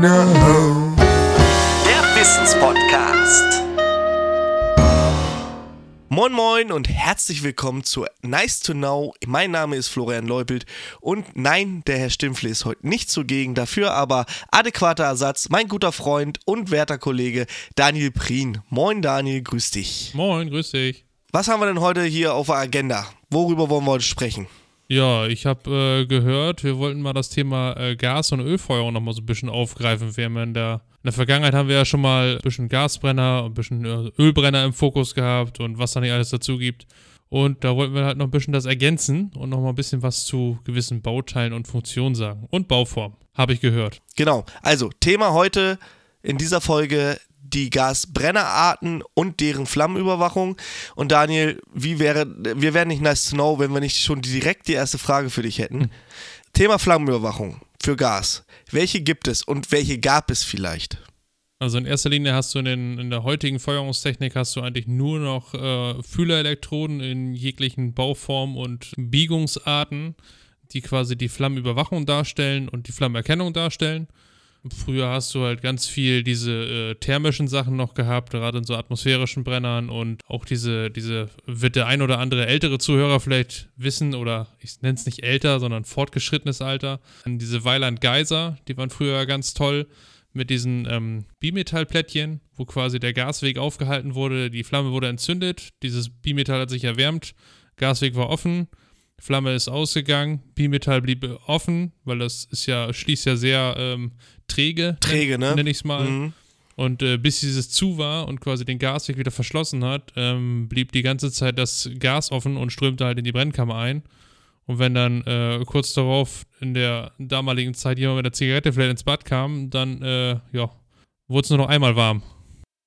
know. Der Wissenspodcast. Moin Moin und herzlich willkommen zu Nice to Know. Mein Name ist Florian Leupelt und nein, der Herr Stimpfle ist heute nicht zugegen, dafür aber adäquater Ersatz, mein guter Freund und werter Kollege Daniel Prien. Moin Daniel, grüß dich. Moin, grüß dich. Was haben wir denn heute hier auf der Agenda? Worüber wollen wir heute sprechen? Ja, ich habe äh, gehört, wir wollten mal das Thema äh, Gas- und Ölfeuerung nochmal so ein bisschen aufgreifen. Wir haben in der, in der Vergangenheit haben wir ja schon mal ein bisschen Gasbrenner, ein bisschen äh, Ölbrenner im Fokus gehabt und was da nicht alles dazu gibt. Und da wollten wir halt noch ein bisschen das ergänzen und nochmal ein bisschen was zu gewissen Bauteilen und Funktionen sagen. Und Bauform, habe ich gehört. Genau, also Thema heute in dieser Folge die Gasbrennerarten und deren Flammenüberwachung. Und Daniel, wie wäre, wir wären nicht nice to know, wenn wir nicht schon direkt die erste Frage für dich hätten. Hm. Thema Flammenüberwachung für Gas. Welche gibt es und welche gab es vielleicht? Also in erster Linie hast du in, den, in der heutigen Feuerungstechnik hast du eigentlich nur noch äh, Fühlerelektroden in jeglichen Bauformen und Biegungsarten, die quasi die Flammenüberwachung darstellen und die Flammenerkennung darstellen. Früher hast du halt ganz viel diese äh, thermischen Sachen noch gehabt, gerade in so atmosphärischen Brennern und auch diese, diese, wird der ein oder andere ältere Zuhörer vielleicht wissen oder ich nenne es nicht älter, sondern fortgeschrittenes Alter. Diese Weiland Geiser, die waren früher ganz toll mit diesen ähm, Bimetallplättchen, wo quasi der Gasweg aufgehalten wurde, die Flamme wurde entzündet, dieses Bimetall hat sich erwärmt, Gasweg war offen, Flamme ist ausgegangen, Bimetall blieb offen, weil das ist ja, schließt ja sehr ähm, träge, Träge, ne? nenne ich es mal. Mhm. Und äh, bis dieses zu war und quasi den Gasweg wieder verschlossen hat, ähm, blieb die ganze Zeit das Gas offen und strömte halt in die Brennkammer ein. Und wenn dann äh, kurz darauf in der damaligen Zeit jemand mit der Zigarette vielleicht ins Bad kam, dann, äh, ja, wurde es nur noch einmal warm.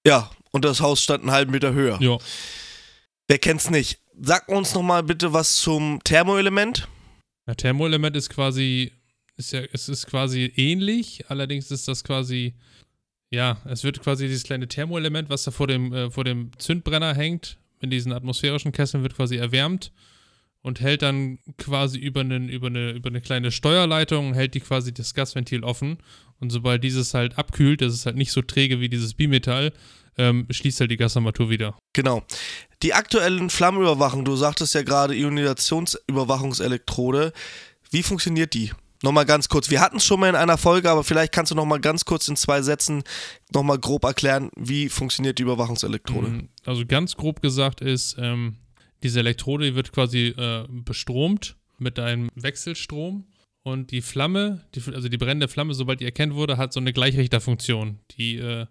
Ja, und das Haus stand einen halben Meter höher. Ja. Wer kennt's nicht? Sag uns noch mal bitte was zum Thermoelement. Ja, Thermoelement ist quasi, ist ja, es ist quasi ähnlich, allerdings ist das quasi, ja, es wird quasi dieses kleine Thermoelement, was da vor dem, äh, vor dem Zündbrenner hängt, in diesen atmosphärischen Kesseln wird quasi erwärmt und hält dann quasi über, einen, über, eine, über eine kleine Steuerleitung, hält die quasi das Gasventil offen und sobald dieses halt abkühlt, das ist halt nicht so träge wie dieses Bimetall, ähm, schließt halt die Gasarmatur wieder. Genau. Die aktuellen Flammenüberwachung, du sagtest ja gerade Ionisationsüberwachungselektrode. Wie funktioniert die? Nochmal ganz kurz. Wir hatten es schon mal in einer Folge, aber vielleicht kannst du nochmal ganz kurz in zwei Sätzen nochmal grob erklären, wie funktioniert die Überwachungselektrode. Mhm. Also ganz grob gesagt ist, ähm, diese Elektrode wird quasi äh, bestromt mit einem Wechselstrom und die Flamme, die, also die brennende Flamme, sobald die erkannt wurde, hat so eine Gleichrichterfunktion. Die, äh,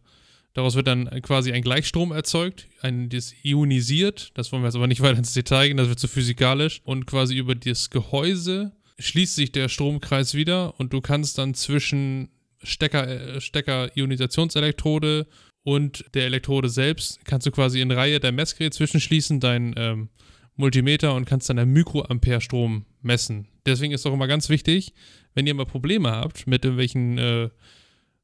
daraus wird dann quasi ein Gleichstrom erzeugt, ein, das ionisiert, das wollen wir jetzt aber nicht weiter ins Detail gehen, das wird zu physikalisch und quasi über das Gehäuse schließt sich der Stromkreis wieder und du kannst dann zwischen Stecker, äh, Stecker-Ionisationselektrode und der Elektrode selbst kannst du quasi in Reihe dein Messgerät zwischenschließen, dein ähm, Multimeter und kannst dann einen Mikroampere-Strom messen. Deswegen ist auch immer ganz wichtig, wenn ihr mal Probleme habt mit irgendwelchen äh,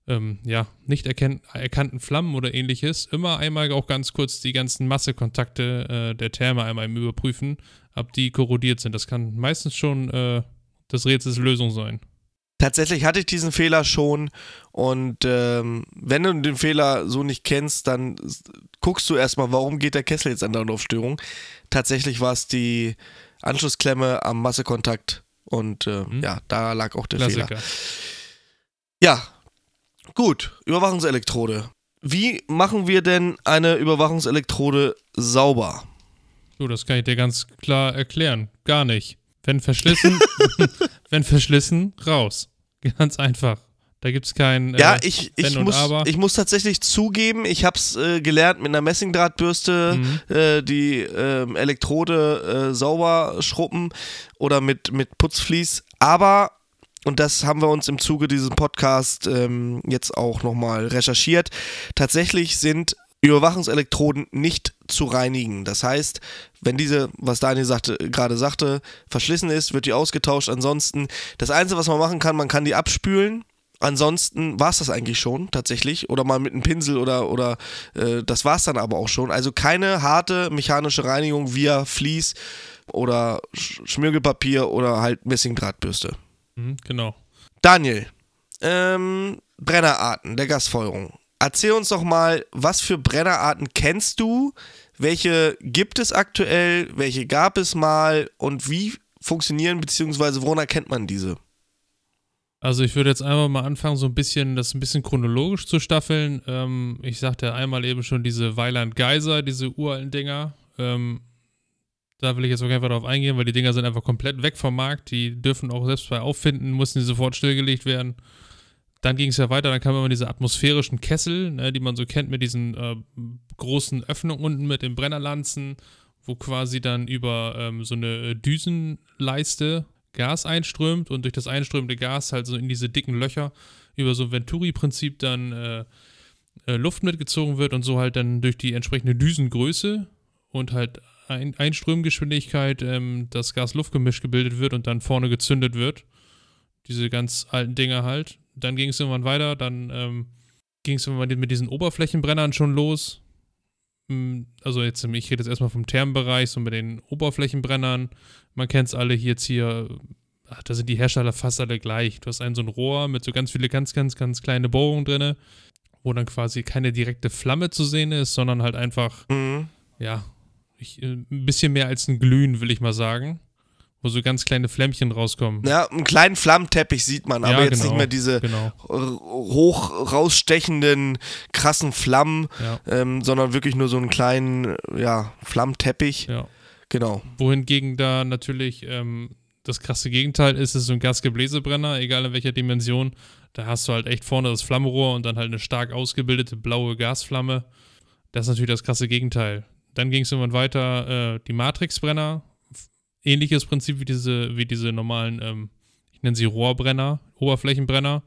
ähm, ja, nicht erkannten Flammen oder ähnliches, immer einmal auch ganz kurz die ganzen Massekontakte äh, der Therme einmal überprüfen, ob die korrodiert sind. Das kann meistens schon äh, das Rätsels Lösung sein. Tatsächlich hatte ich diesen Fehler schon und ähm, wenn du den Fehler so nicht kennst, dann guckst du erstmal, warum geht der Kessel jetzt andauernd auf Störung. Tatsächlich war es die Anschlussklemme am Massekontakt und äh, Mhm. ja, da lag auch der Klassiker. Fehler. Ja, gut, Überwachungselektrode. Wie machen wir denn eine Überwachungselektrode sauber? So, das kann ich dir ganz klar erklären. Gar nicht. Wenn verschlissen, wenn verschlissen, raus. Ganz einfach. Da gibt es kein Ja, äh, ich, Wenn ich, und muss, Aber. ich muss tatsächlich zugeben, ich habe es äh, gelernt mit einer Messingdrahtbürste, Mhm. äh, die ähm, Elektrode äh, sauber schrubben oder mit, mit Putzvlies. Aber, und das haben wir uns im Zuge dieses Podcast ähm, jetzt auch nochmal recherchiert, tatsächlich sind Überwachungselektroden nicht zu reinigen. Das heißt, wenn diese, was Daniel sagte, gerade sagte, verschlissen ist, wird die ausgetauscht. Ansonsten, das Einzige, was man machen kann, man kann die abspülen. Ansonsten war es das eigentlich schon, tatsächlich. Oder mal mit einem Pinsel oder, oder äh, das war es dann aber auch schon. Also keine harte mechanische Reinigung via Vlies oder Sch Schmirgelpapier oder halt Messingdrahtbürste. Mhm, genau. Daniel, ähm, Brennerarten der Gasfeuerung. Erzähl uns doch mal, was für Brennerarten kennst du? Welche gibt es aktuell? Welche gab es mal? Und wie funktionieren bzw. woran erkennt man diese? Also ich würde jetzt einfach mal anfangen, so ein bisschen das ein bisschen chronologisch zu staffeln. Ähm, ich sagte einmal eben schon diese Weiland Geiser, diese uralten Dinger. Ähm, da will ich jetzt auch einfach darauf eingehen, weil die Dinger sind einfach komplett weg vom Markt. Die dürfen auch selbst bei Auffinden, mussten die sofort stillgelegt werden. Dann ging es ja weiter, dann kamen immer diese atmosphärischen Kessel, ne, die man so kennt mit diesen äh, großen Öffnungen unten mit den Brennerlanzen, wo quasi dann über ähm, so eine Düsenleiste Gas einströmt und durch das einströmende Gas halt so in diese dicken Löcher über so ein Venturi-Prinzip dann äh, äh, Luft mitgezogen wird und so halt dann durch die entsprechende Düsengröße und halt ein Einströmgeschwindigkeit ähm, das Gas-Luft-Gemisch gebildet wird und dann vorne gezündet wird. Diese ganz alten Dinger halt. Dann ging es irgendwann weiter, dann ähm, ging es irgendwann mit diesen Oberflächenbrennern schon los. Hm, also jetzt, ich rede jetzt erstmal vom Thermenbereich, so mit den Oberflächenbrennern. Man kennt es alle hier jetzt hier, ach, da sind die Hersteller fast alle gleich. Du hast einen so ein Rohr mit so ganz viele ganz, ganz, ganz kleine Bohrungen drin, wo dann quasi keine direkte Flamme zu sehen ist, sondern halt einfach, Mhm. ja, ich, äh, ein bisschen mehr als ein Glühen, will ich mal sagen. Wo so ganz kleine Flämmchen rauskommen. Ja, einen kleinen Flammenteppich sieht man, aber Ja, jetzt genau, nicht mehr diese Genau, hoch rausstechenden, krassen Flammen, ja, ähm, sondern wirklich nur so einen kleinen, ja, Flammenteppich. ja. Genau. Wohingegen da natürlich ähm, das krasse Gegenteil ist, ist so ein Gasgebläsebrenner, egal in welcher Dimension. Da hast du halt echt vorne das Flammenrohr und dann halt eine stark ausgebildete blaue Gasflamme. Das ist natürlich das krasse Gegenteil. Dann ging es irgendwann weiter, äh, die Matrixbrenner. Ähnliches Prinzip wie diese, wie diese normalen, ähm, ich nenne sie Rohrbrenner, Oberflächenbrenner,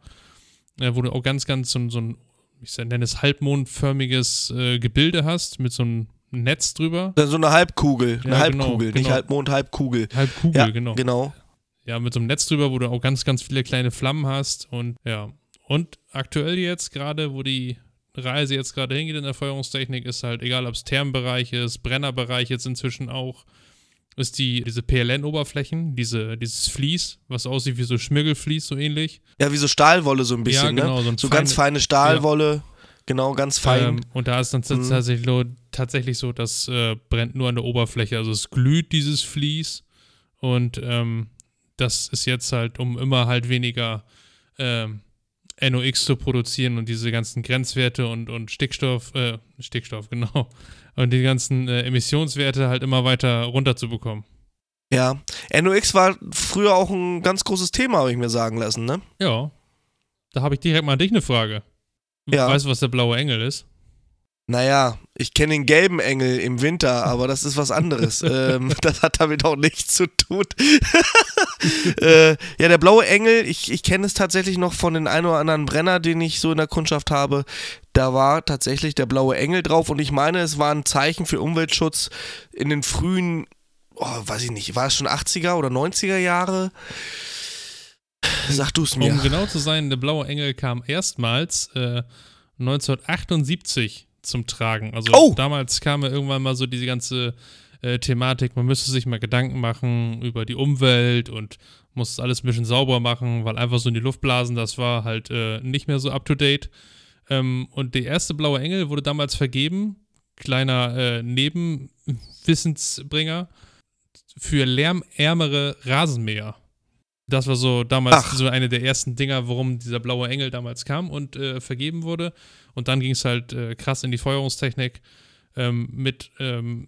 äh, wo du auch ganz, ganz so, ein- so ein, ich nenne es halbmondförmiges äh, Gebilde hast, mit so einem Netz drüber. Dann so eine Halbkugel, eine Ja, genau, Halbkugel, nicht genau. Halbmond, Halbkugel. Halbkugel, Ja, genau. genau. Ja, mit so einem Netz drüber, wo du auch ganz, ganz viele kleine Flammen hast. Und ja. Und aktuell jetzt gerade, wo die Reise jetzt gerade hingeht in der Feuerungstechnik, ist halt, egal ob es Thermenbereich ist, Brennerbereich jetzt inzwischen auch, ist die, diese PLN-Oberflächen, diese, dieses Vlies, was aussieht wie so Schmirgelvlies, so ähnlich. Ja, wie so Stahlwolle so ein bisschen, Ja, genau, ne? so ein So ganz feine- feine Stahlwolle. Genau, ganz fein. Ähm, und da ist dann Mhm. tatsächlich, tatsächlich so, das äh, brennt nur an der Oberfläche. Also es glüht dieses Vlies und ähm, das ist jetzt halt, um immer halt weniger ähm, NOx zu produzieren und diese ganzen Grenzwerte und, und Stickstoff, äh, Stickstoff, genau, und die ganzen äh, Emissionswerte halt immer weiter runterzubekommen. ja. NOx war früher auch ein ganz großes Thema, habe ich mir sagen lassen, ne? Ja, da habe ich direkt mal an dich eine Frage. Ja. Weißt du, was der blaue Engel ist? Naja, ich kenne den gelben Engel im Winter, aber das ist was anderes. ähm, das hat damit auch nichts zu tun. äh, ja, der blaue Engel, ich, ich kenne es tatsächlich noch von den ein oder anderen Brenner, den ich so in der Kundschaft habe. Da war tatsächlich der blaue Engel drauf und ich meine, es war ein Zeichen für Umweltschutz in den frühen, oh, weiß ich nicht, war es schon 80er oder 90er Jahre? Sag du es mir. Um genau zu sein, der blaue Engel kam erstmals äh, 1978 zum Tragen. Also Oh! damals kam ja irgendwann mal so diese ganze äh, Thematik, man müsste sich mal Gedanken machen über die Umwelt und muss alles ein bisschen sauber machen, weil einfach so in die Luft blasen, das war halt äh, nicht mehr so up to date. Ähm, und der erste blaue Engel wurde damals vergeben, kleiner äh, Nebenwissensbringer, für lärmärmere Rasenmäher. Das war so damals Ach. so eine der ersten Dinger, warum dieser blaue Engel damals kam und äh, vergeben wurde. Und dann ging es halt äh, krass in die Feuerungstechnik ähm, mit, ähm,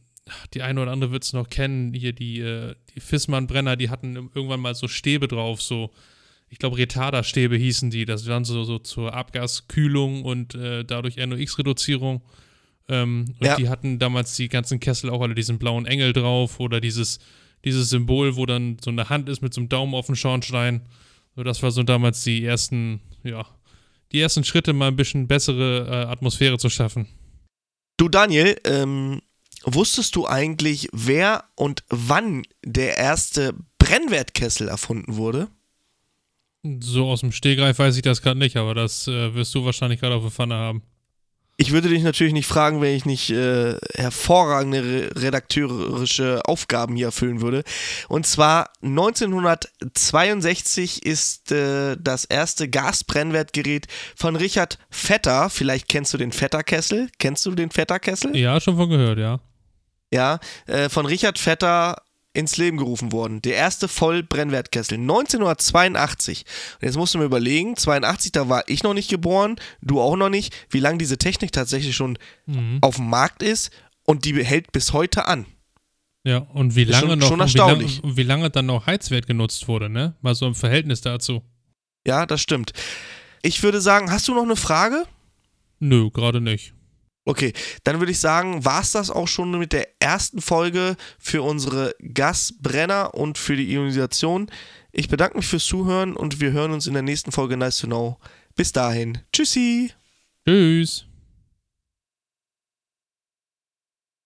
die eine oder andere wird es noch kennen, hier die, äh, die Fissmann-Brenner, die hatten irgendwann mal so Stäbe drauf, so, ich glaube Retarder-Stäbe hießen die. Das waren so, so zur Abgaskühlung und äh, dadurch NOx-Reduzierung. Ähm, und Ja. die hatten damals die ganzen Kessel auch alle diesen blauen Engel drauf oder dieses, dieses Symbol, wo dann so eine Hand ist mit so einem Daumen auf dem Schornstein. So, das war so damals die ersten, ja, die ersten Schritte, mal ein bisschen bessere äh, Atmosphäre zu schaffen. Du Daniel, ähm, wusstest du eigentlich, wer und wann der erste Brennwertkessel erfunden wurde? So aus dem Stehgreif weiß ich das gerade nicht, aber das äh, wirst du wahrscheinlich gerade auf der Pfanne haben. Ich würde dich natürlich nicht fragen, wenn ich nicht äh, hervorragende re redakteurische Aufgaben hier erfüllen würde. Und zwar 1962 ist äh, das erste Gasbrennwertgerät von Richard Vetter. Vielleicht kennst du den Vetterkessel. Kennst du den Vetterkessel? Ja, schon von gehört, ja. Ja, äh, von Richard Vetter ins Leben gerufen worden. Der erste Vollbrennwertkessel 1982. Und jetzt musst du mir überlegen, 82, da war ich noch nicht geboren, du auch noch nicht, wie lange diese Technik tatsächlich schon Mhm. auf dem Markt ist und die hält bis heute an. Ja, und wie lange schon- noch, schon und wie, lang, erstaunlich. und wie lange dann noch Heizwert genutzt wurde, ne? Mal so im Verhältnis dazu. Ja, das stimmt. Ich würde sagen, hast du noch eine Frage? Nö, gerade nicht. Okay, dann würde ich sagen, war es das auch schon mit der ersten Folge für unsere Gasbrenner und für die Ionisation. Ich bedanke mich fürs Zuhören und wir hören uns in der nächsten Folge Nice to Know. Bis dahin. Tschüssi. Tschüss.